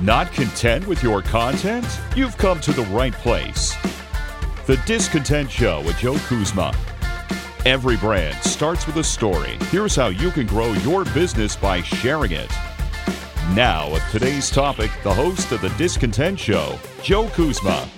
Not content with your content? You've come to the right place. The Discontent Show with Joe Kuzma. Every brand starts with a story. Here's how you can grow your business by sharing it. Now, with today's topic, the host of The Discontent Show, Joe Kuzma.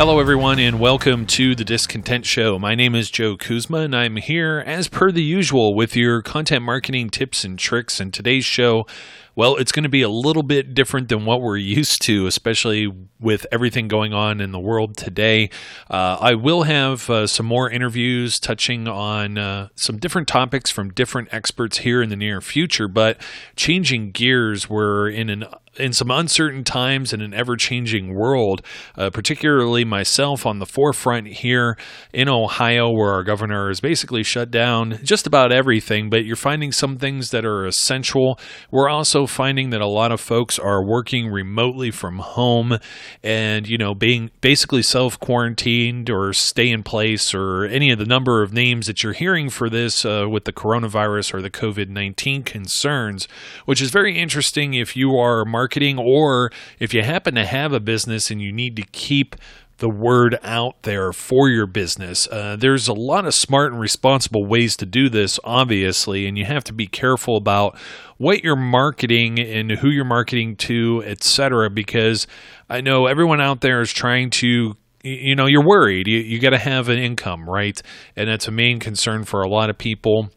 Hello, everyone, and welcome to the Discontent Show. My name is Joe Kuzma, and I'm here, as per the usual, with your content marketing tips and tricks. And today's show, well, it's going to be a little bit different than what we're used to, especially with everything going on in the world today. Uh, I will have uh, some more interviews touching on uh, some different topics from different experts here in the near future, but changing gears, we're in an in some uncertain times in an ever changing world, uh, particularly myself on the forefront here in Ohio, where our governor has basically shut down just about everything, but you're finding some things that are essential. We're also finding that a lot of folks are working remotely from home and, you know, being basically self quarantined or stay in place or any of the number of names that you're hearing for this uh, with the coronavirus or the COVID 19 concerns, which is very interesting if you are marketing marketing, or if you happen to have a business and you need to keep the word out there for your business. Uh, there's a lot of smart and responsible ways to do this, obviously, and you have to be careful about what you're marketing and who you're marketing to, etc. Because I know everyone out there is trying to you know you're worried you, you got to have an income right and that's a main concern for a lot of people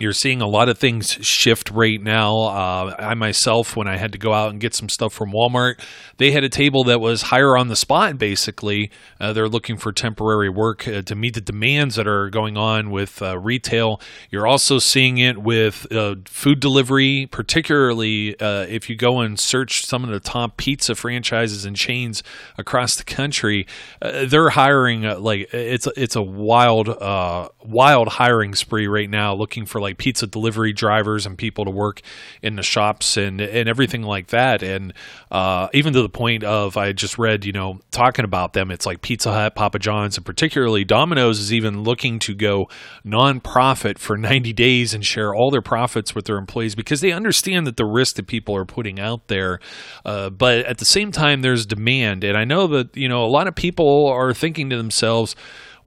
you're seeing a lot of things shift right now. Uh, I myself, when I had to go out and get some stuff from Walmart, they had a table that was higher on the spot. Basically, uh, they're looking for temporary work uh, to meet the demands that are going on with uh, retail. You're also seeing it with uh, food delivery, particularly uh, if you go and search some of the top pizza franchises and chains across the country. they're hiring like it's it's a wild wild hiring spree right now, looking for like like pizza delivery drivers and people to work in the shops and and everything like that. And uh, even to the point of I just read, you know, talking about them, it's like Pizza Hut, Papa John's, and particularly Domino's is even looking to go nonprofit for 90 days and share all their profits with their employees because they understand that the risk that people are putting out there. Uh, but at the same time, there's demand, and I know that you know a lot of people are thinking to themselves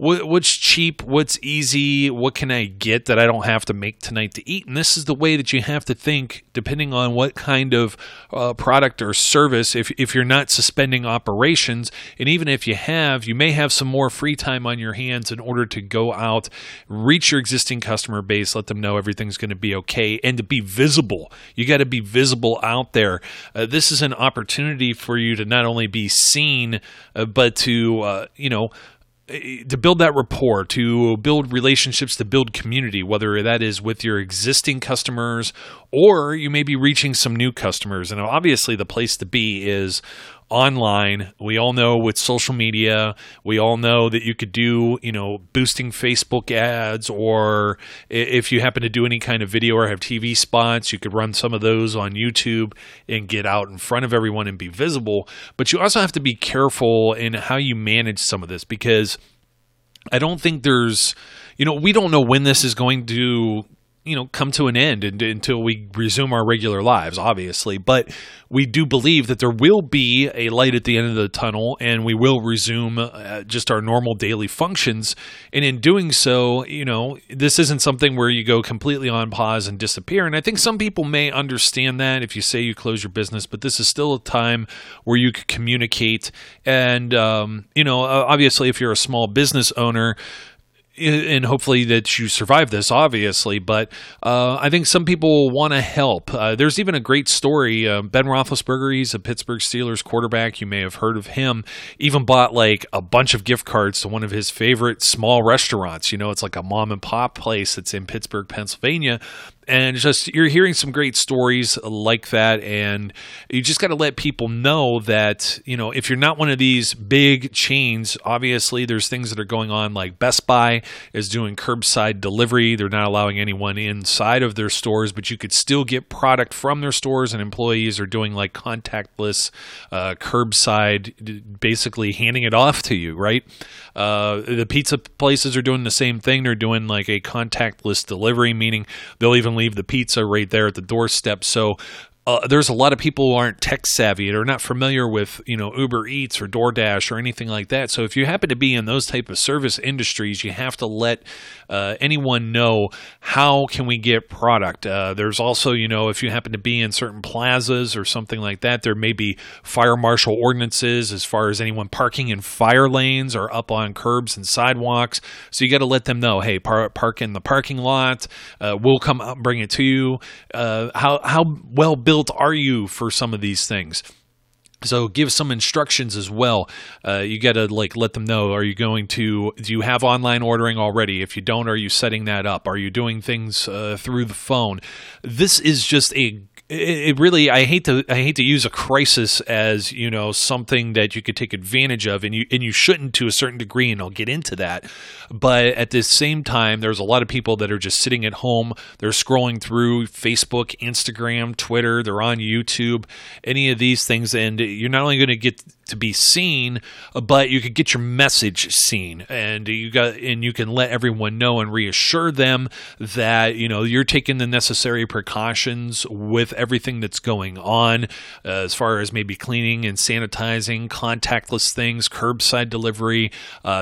what's cheap, what's easy, what can I get that I don't have to make tonight to eat? And this is the way that you have to think, depending on what kind of uh, product or service. If if you're not suspending operations, and even if you have, you may have some more free time on your hands in order to go out, reach your existing customer base, let them know everything's going to be okay, and to be visible. You got to be visible out there. Uh, this is an opportunity for you to not only be seen, uh, but to uh, you know Eh, eh, to build that rapport, to build relationships, to build community, whether that is with your existing customers or you may be reaching some new customers. And obviously, the place to be is online. We all know with social media, we all know that you could do, you know, boosting Facebook ads, or if you happen to do any kind of video or have TV spots, you could run some of those on YouTube and get out in front of everyone and be visible. But you also have to be careful in how you manage some of this because I don't think there's, you know, we don't know when this is going to you know come to an end and, until we resume our regular lives obviously. But we do believe that there will be a light at the end of the tunnel and we will resume uh, just our normal daily functions. And in doing so you know this isn't something where you go completely on pause and disappear. And i think some people may understand that if you say you close your business but this is still a time where you could communicate. And um, you know obviously if you're a small business owner and hopefully that you survive this, obviously. But uh, I think some people want to help. Uh, there's even a great story. Uh, ben Roethlisberger, he's a Pittsburgh Steelers quarterback. You may have heard of him. Even bought like a bunch of gift cards to one of his favorite small restaurants. You know, it's like a mom and pop place that's in Pittsburgh, Pennsylvania. And just you're hearing some great stories like that and you just got to let people know that you know if you're not one of these big chains obviously there's things that are going on like best buy is doing curbside delivery. They're not allowing anyone inside of their stores but you could still get product from their stores and employees are doing like contactless uh, curbside basically handing it off to you right? Uh, the pizza places are doing the same thing. They're doing like a contactless delivery meaning they'll even leave the pizza right there at the doorstep. So uh, there's a lot of people who aren't tech savvy or not familiar with you know Uber Eats or DoorDash or anything like that. So if you happen to be in those type of service industries, you have to let uh, anyone know how can we get product. Uh, there's also you know if you happen to be in certain plazas or something like that, there may be fire marshal ordinances as far as anyone parking in fire lanes or up on curbs and sidewalks. So you got to let them know, hey, par- park in the parking lot. Uh, we'll come up and bring it to you. Uh, how how well built built are you for some of these things? So give some instructions as well. Uh, you got to like let them know. Are you going to? Do you have online ordering already? If you don't, are you setting that up? Are you doing things uh, through the phone? This is just a it really I hate to I hate to use a crisis as you know something that you could take advantage of and you and you shouldn't to a certain degree and I'll get into that. But at the same time there's a lot of people that are just sitting at home. They're scrolling through Facebook Instagram Twitter. They're on YouTube. Any of these things. And you're not only going to get to be seen, but you could get your message seen, and you got and you can let everyone know and reassure them that you know you're taking the necessary precautions with everything that's going on, uh, as far as maybe cleaning and sanitizing, contactless things, curbside delivery,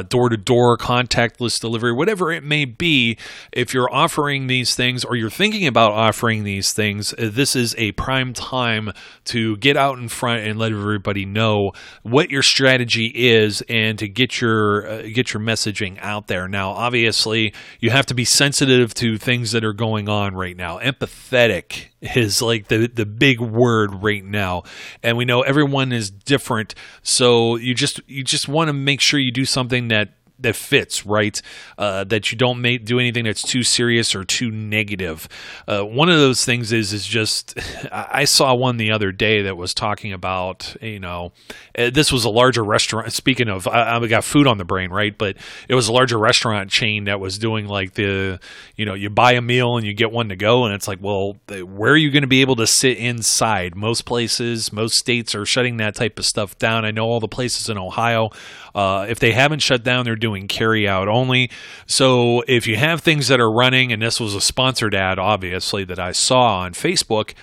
door to door contactless delivery, whatever it may be. If you're offering these things or you're thinking about offering these things, this is a prime time to get out in front and let everybody know what your strategy is and to get your uh, get your messaging out there. Now, obviously, you have to be sensitive to things that are going on right now. Empathetic is like the the big word right now, and we know everyone is different. So you just you just want to make sure you do something that that fits right? Uh, that you don't make, do anything that's too serious or too negative. Uh, one of those things is is just i saw one the other day that was talking about you know uh, this was a larger restaurant speaking of I, I got food on the brain right? But it was a larger restaurant chain that was doing like the you know you buy a meal and you get one to go and it's like well where are you going to be able to sit inside? Most places most states are shutting that type of stuff down. I know all the places in ohio uh, if they haven't shut down, they're doing carry out only. So if you have things that are running, and this was a sponsored ad, obviously, that I saw on Facebook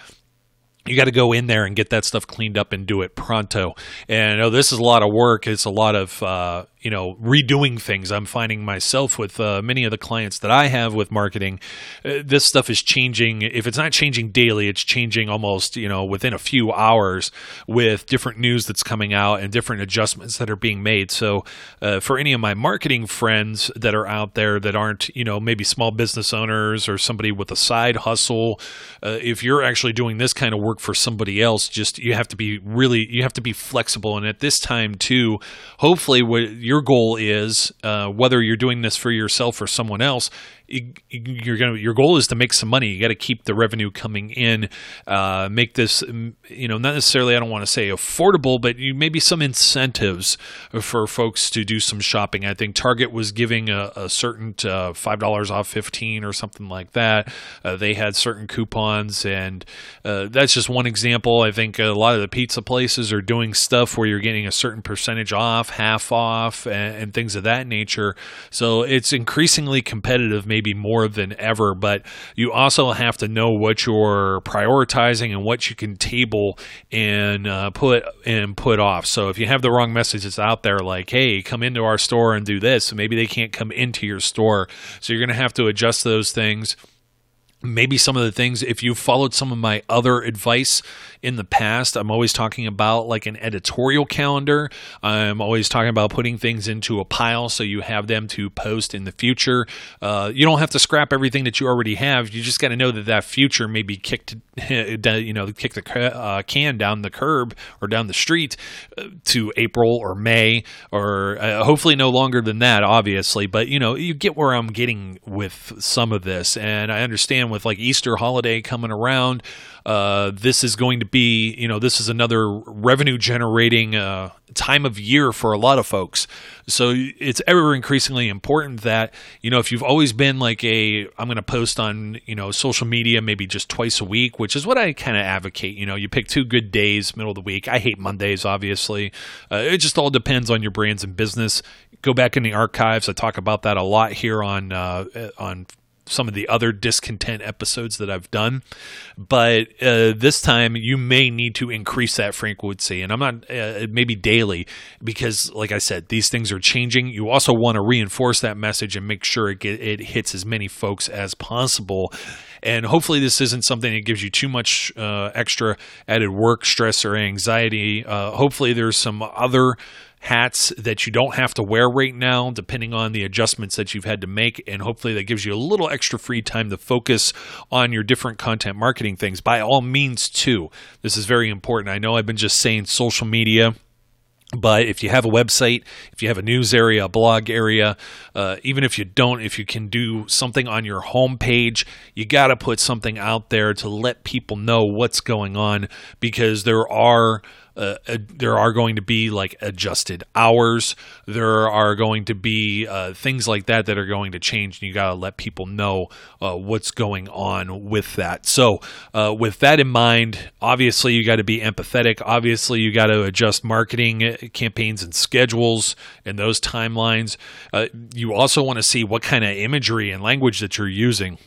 you got to go in there and get that stuff cleaned up and do it pronto. And I know this is a lot of work. It's a lot of uh, you know redoing things. I'm finding myself with uh, many of the clients that i have with marketing uh, this stuff is changing. If it's not changing daily it's changing almost you know within a few hours with different news that's coming out and different adjustments that are being made. So uh, for any of my marketing friends that are out there that aren't you know maybe small business owners or somebody with a side hustle uh, if you're actually doing this kind of work for somebody else just you have to be really you have to be flexible. And at this time too hopefully what your goal is, uh, whether you're doing this for yourself or someone else, you're to your goal is to make some money. You got to keep the revenue coming in. Uh, make this, you know, not necessarily. I don't want to say affordable, but you maybe some incentives for folks to do some shopping. I think Target was giving a, a certain uh, five dollars off fifteen or something like that. Uh, they had certain coupons, and uh, that's just one example. I think a lot of the pizza places are doing stuff where you're getting a certain percentage off, half off, and, and things of that nature. So it's increasingly competitive. Maybe maybe more than ever, but you also have to know what you're prioritizing and what you can table and uh, put and put off. So if you have the wrong messages out there, like "Hey, come into our store and do this," maybe they can't come into your store, so you're going to have to adjust those things maybe some of the things if you followed some of my other advice in the past i'm always talking about like an editorial calendar. I'm always talking about putting things into a pile so you have them to post in the future. Uh, you don't have to scrap everything that you already have. You just got to know that that future may be kicked you know kick the uh, can down the curb or down the street uh, to april or may or uh, hopefully no longer than that obviously. But you know you get where i'm getting with some of this. And i understand with like Easter holiday coming around. Uh, this is going to be, you know, this is another revenue generating uh, time of year for a lot of folks. So it's ever increasingly important that, you know, if you've always been like a, I'm going to post on, you know, social media maybe just twice a week, which is what I kind of advocate. You know, you pick two good days, middle of the week. I hate Mondays, obviously. Uh, it just all depends on your brands and business. Go back in the archives. I talk about that a lot here on uh, on some of the other discontent episodes that I've done. But uh, this time, you may need to increase that frequency, and I'm not uh, maybe daily because, like I said, these things are changing. You also want to reinforce that message and make sure it get, it hits as many folks as possible. And hopefully, this isn't something that gives you too much uh, extra added work, stress, or anxiety. Uh, hopefully, there's some other hats that you don't have to wear right now, depending on the adjustments that you've had to make. And hopefully that gives you a little extra free time to focus on your different content marketing things. By all means, too. This is very important. I know I've been just saying social media. But if you have a website, if you have a news area, a blog area, uh, even if you don't, if you can do something on your homepage, you got to put something out there to let people know what's going on because there are uh, uh, there are going to be like adjusted hours. There are going to be uh, things like that that are going to change, and you got to let people know uh, what's going on with that. So, uh, with that in mind, obviously you got to be empathetic. Obviously, you got to adjust marketing uh, campaigns and schedules and those timelines. you also want to see what kind of imagery and language that you're using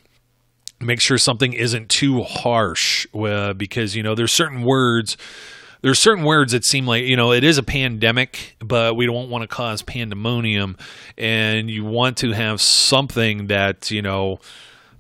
make sure something isn't too harsh uh, because you know there's certain words there's certain words that seem like you know it is a pandemic, but we don't want to cause pandemonium, and you want to have something that you know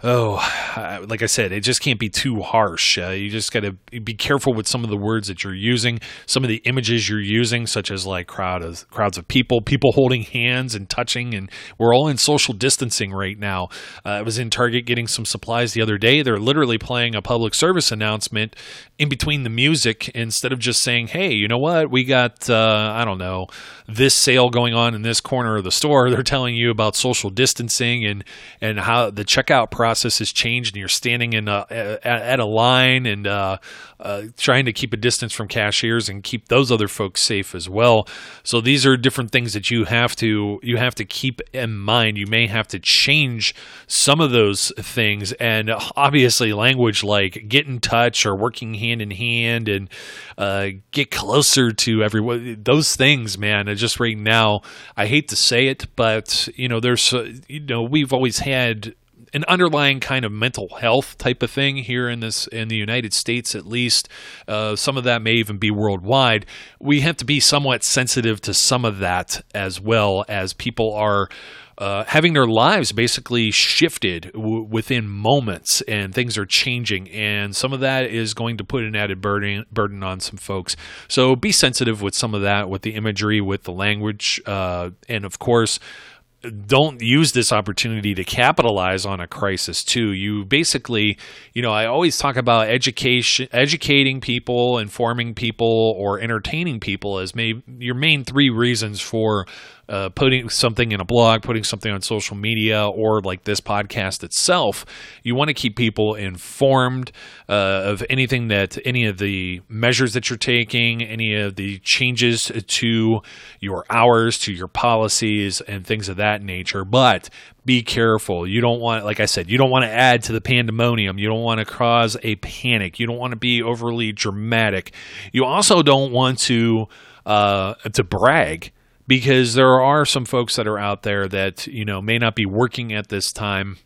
oh, like I said, it just can't be too harsh. Uh, you just got to be careful with some of the words that you're using, some of the images you're using, such as like crowd of crowds of people, people holding hands and touching, and we're all in social distancing right now. Uh, I was in Target getting some supplies the other day. They're literally playing a public service announcement in between the music instead of just saying, "Hey, you know what? We got uh, I don't know." this sale going on in this corner of the store. They're telling you about social distancing and and how the checkout process has changed, and you're standing in a, at, at a line and uh, uh, trying to keep a distance from cashiers and keep those other folks safe as well. So these are different things that you have to you have to keep in mind. You may have to change some of those things, and obviously language like get in touch or working hand in hand and uh, get closer to everyone. Those things, man. Just right now, I hate to say it, but you know, there's uh, you know we've always had an underlying kind of mental health type of thing here in this in the United States at least. Uh, some of that may even be worldwide. We have to be somewhat sensitive to some of that as well as people are. Uh, having their lives basically shifted w- within moments and things are changing and some of that is going to put an added burden burden on some folks so be sensitive with some of that with the imagery with the language uh, and of course don't use this opportunity to capitalize on a crisis too. You basically you know i always talk about education educating people informing people or entertaining people as may, your main three reasons for uh, putting something in a blog, putting something on social media, or like this podcast itself, you want to keep people informed uh, of anything that any of the measures that you're taking, any of the changes to your hours, to your policies, and things of that nature. But be careful. You don't want, like I said, you don't want to add to the pandemonium. You don't want to cause a panic. You don't want to be overly dramatic. You also don't want to uh, to brag because there are some folks that are out there that you know may not be working at this time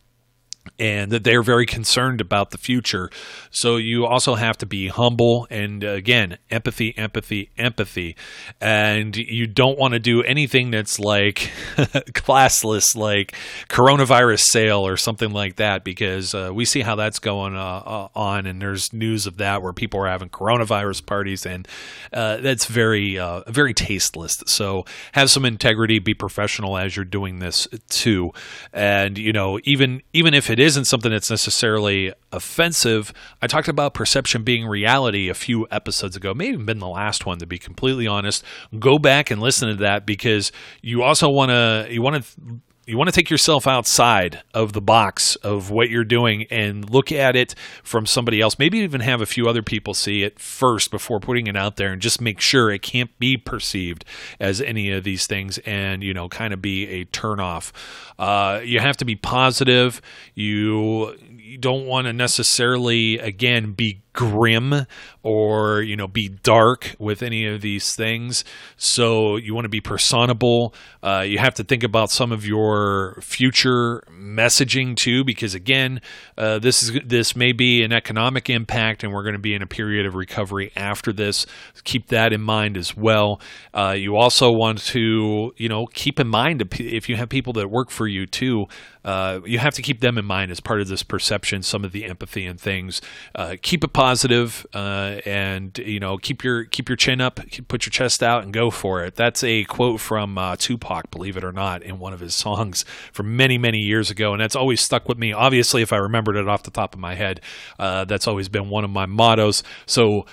and that they're very concerned about the future. So you also have to be humble and again, empathy, empathy, empathy. And you don't want to do anything that's like classless, like coronavirus sale or something like that, because uh, we see how that's going uh, uh, on. And there's news of that where people are having coronavirus parties, and uh, that's very, uh, very tasteless. So have some integrity, be professional as you're doing this too. And, you know, even, even if it isn't something that's necessarily offensive. I talked about perception being reality a few episodes ago, maybe been the last one to be completely honest. Go back and listen to that because you also want to you want to you want to take yourself outside of the box of what you're doing and look at it from somebody else. Maybe even have a few other people see it first before putting it out there and just make sure it can't be perceived as any of these things and, you know, kind of be a turnoff. Uh, you have to be positive. You, you don't want to necessarily, again, be grim or you know be dark with any of these things. So you want to be personable. Uh, you have to think about some of your future messaging too because again uh, this is this may be an economic impact and we're going to be in a period of recovery after this. Keep that in mind as well. Uh, you also want to you know keep in mind if you have people that work for you too uh, you have to keep them in mind as part of this perception some of the empathy and things. Uh, keep it positive positive, uh, and you know keep your keep your chin up, put your chest out, and go for it. That's a quote from uh, Tupac, believe it or not, in one of his songs from many many years ago, and that's always stuck with me. Obviously, if I remembered it off the top of my head, uh, that's always been one of my mottos. So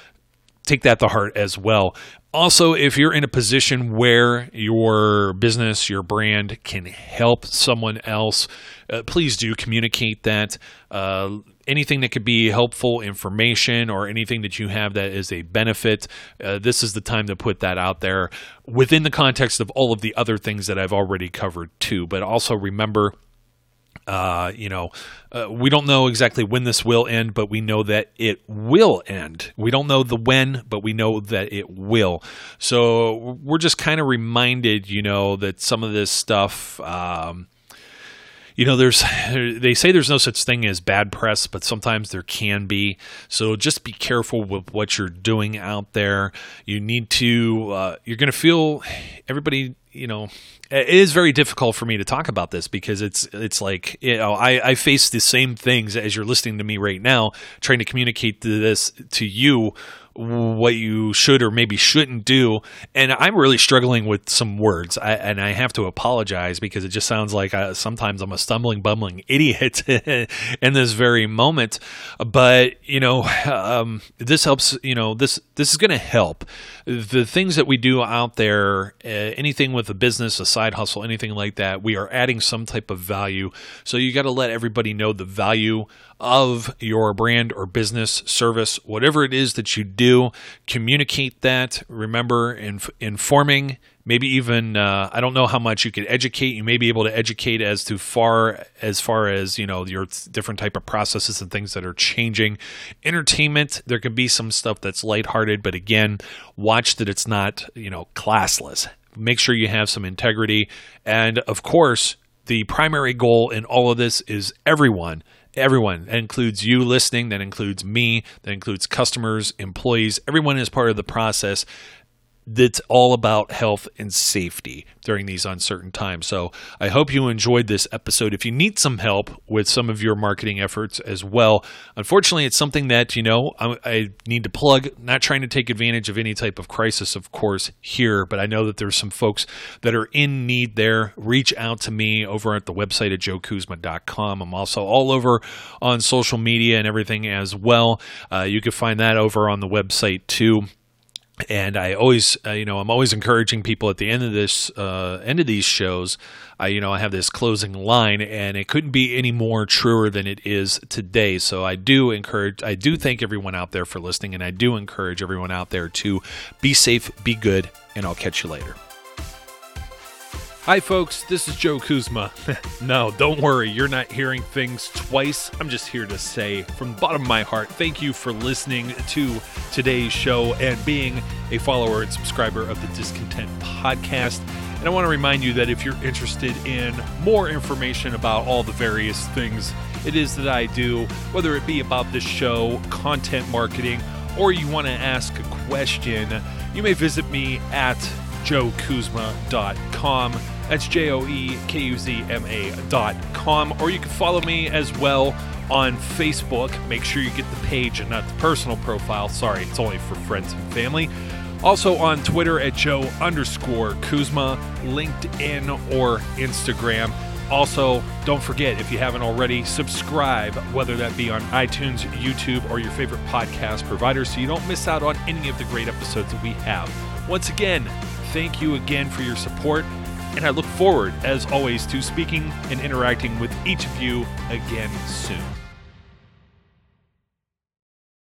take that to heart as well. Also, if you're in a position where your business, your brand can help someone else, uh, please do communicate that. Uh, anything that could be helpful information or anything that you have that is a benefit, uh, this is the time to put that out there within the context of all of the other things that I've already covered too. But also remember, uh, you know, uh, we don't know exactly when this will end, but we know that it will end. We don't know the when, but we know that it will. So we're just kind of reminded, you know, that some of this stuff. Um, you know, there's they say there's no such thing as bad press, but sometimes there can be. So just be careful with what you're doing out there. You need to. Uh, you're going to feel everybody. You know, it is very difficult for me to talk about this because it's it's like you know I, I face the same things as you're listening to me right now, trying to communicate this to you what you should or maybe shouldn't do. And I'm really struggling with some words, I, and I have to apologize because it just sounds like I, sometimes I'm a stumbling, bumbling idiot in this very moment. But you know, um, this helps. You know, this this is going to help. The things that we do out there, uh, anything with a business, a side hustle, anything like that, we are adding some type of value. So you got to let everybody know the value of your brand or business, service, whatever it is that you do. Communicate that. Remember, inf- informing, maybe even uh, I don't know how much you could educate. You may be able to educate as to far as far as you know your different type of processes and things that are changing. Entertainment, there can be some stuff that's lighthearted, but again, watch that it's not you know classless. Make sure you have some integrity, and of course, the primary goal in all of this is everyone everyone. That includes you listening, that includes me, that includes customers, employees. Everyone is part of the process that's all about health and safety during these uncertain times. So I hope you enjoyed this episode. If you need some help with some of your marketing efforts as well, unfortunately, it's something that, you know, I, I, need to plug, not trying to take advantage of any type of crisis, of course, here, but I know that there's some folks that are in need there. Reach out to me over at the website at joekuzma.com. I'm also all over on social media and everything as well. Uh, you can find that over on the website too and I always, uh, you know, I'm always encouraging people at the end of this, uh, end of these shows. I, you know, I have this closing line, and it couldn't be any more truer than it is today. So I do encourage, I do thank everyone out there for listening, and I do encourage everyone out there to be safe, be good, and I'll catch you later. Hi, folks, this is Joe Kuzma. no, don't worry, you're not hearing things twice. I'm just here to say, from the bottom of my heart, thank you for listening to today's show and being a follower and subscriber of the Discontent Podcast. And I want to remind you that if you're interested in more information about all the various things it is that I do, whether it be about this show, content marketing, or you want to ask a question, you may visit me at joekuzma.com. That's J O E K U Z M A dot com. Or you can follow me as well on Facebook. Make sure you get the page and not the personal profile. Sorry, it's only for friends and family. Also on Twitter at Joe underscore Kuzma, LinkedIn or Instagram. Also, don't forget, if you haven't already, subscribe, whether that be on iTunes, YouTube, or your favorite podcast provider, so you don't miss out on any of the great episodes that we have. Once again, thank you again for your support And I look forward, as always, to speaking and interacting with each of you again soon.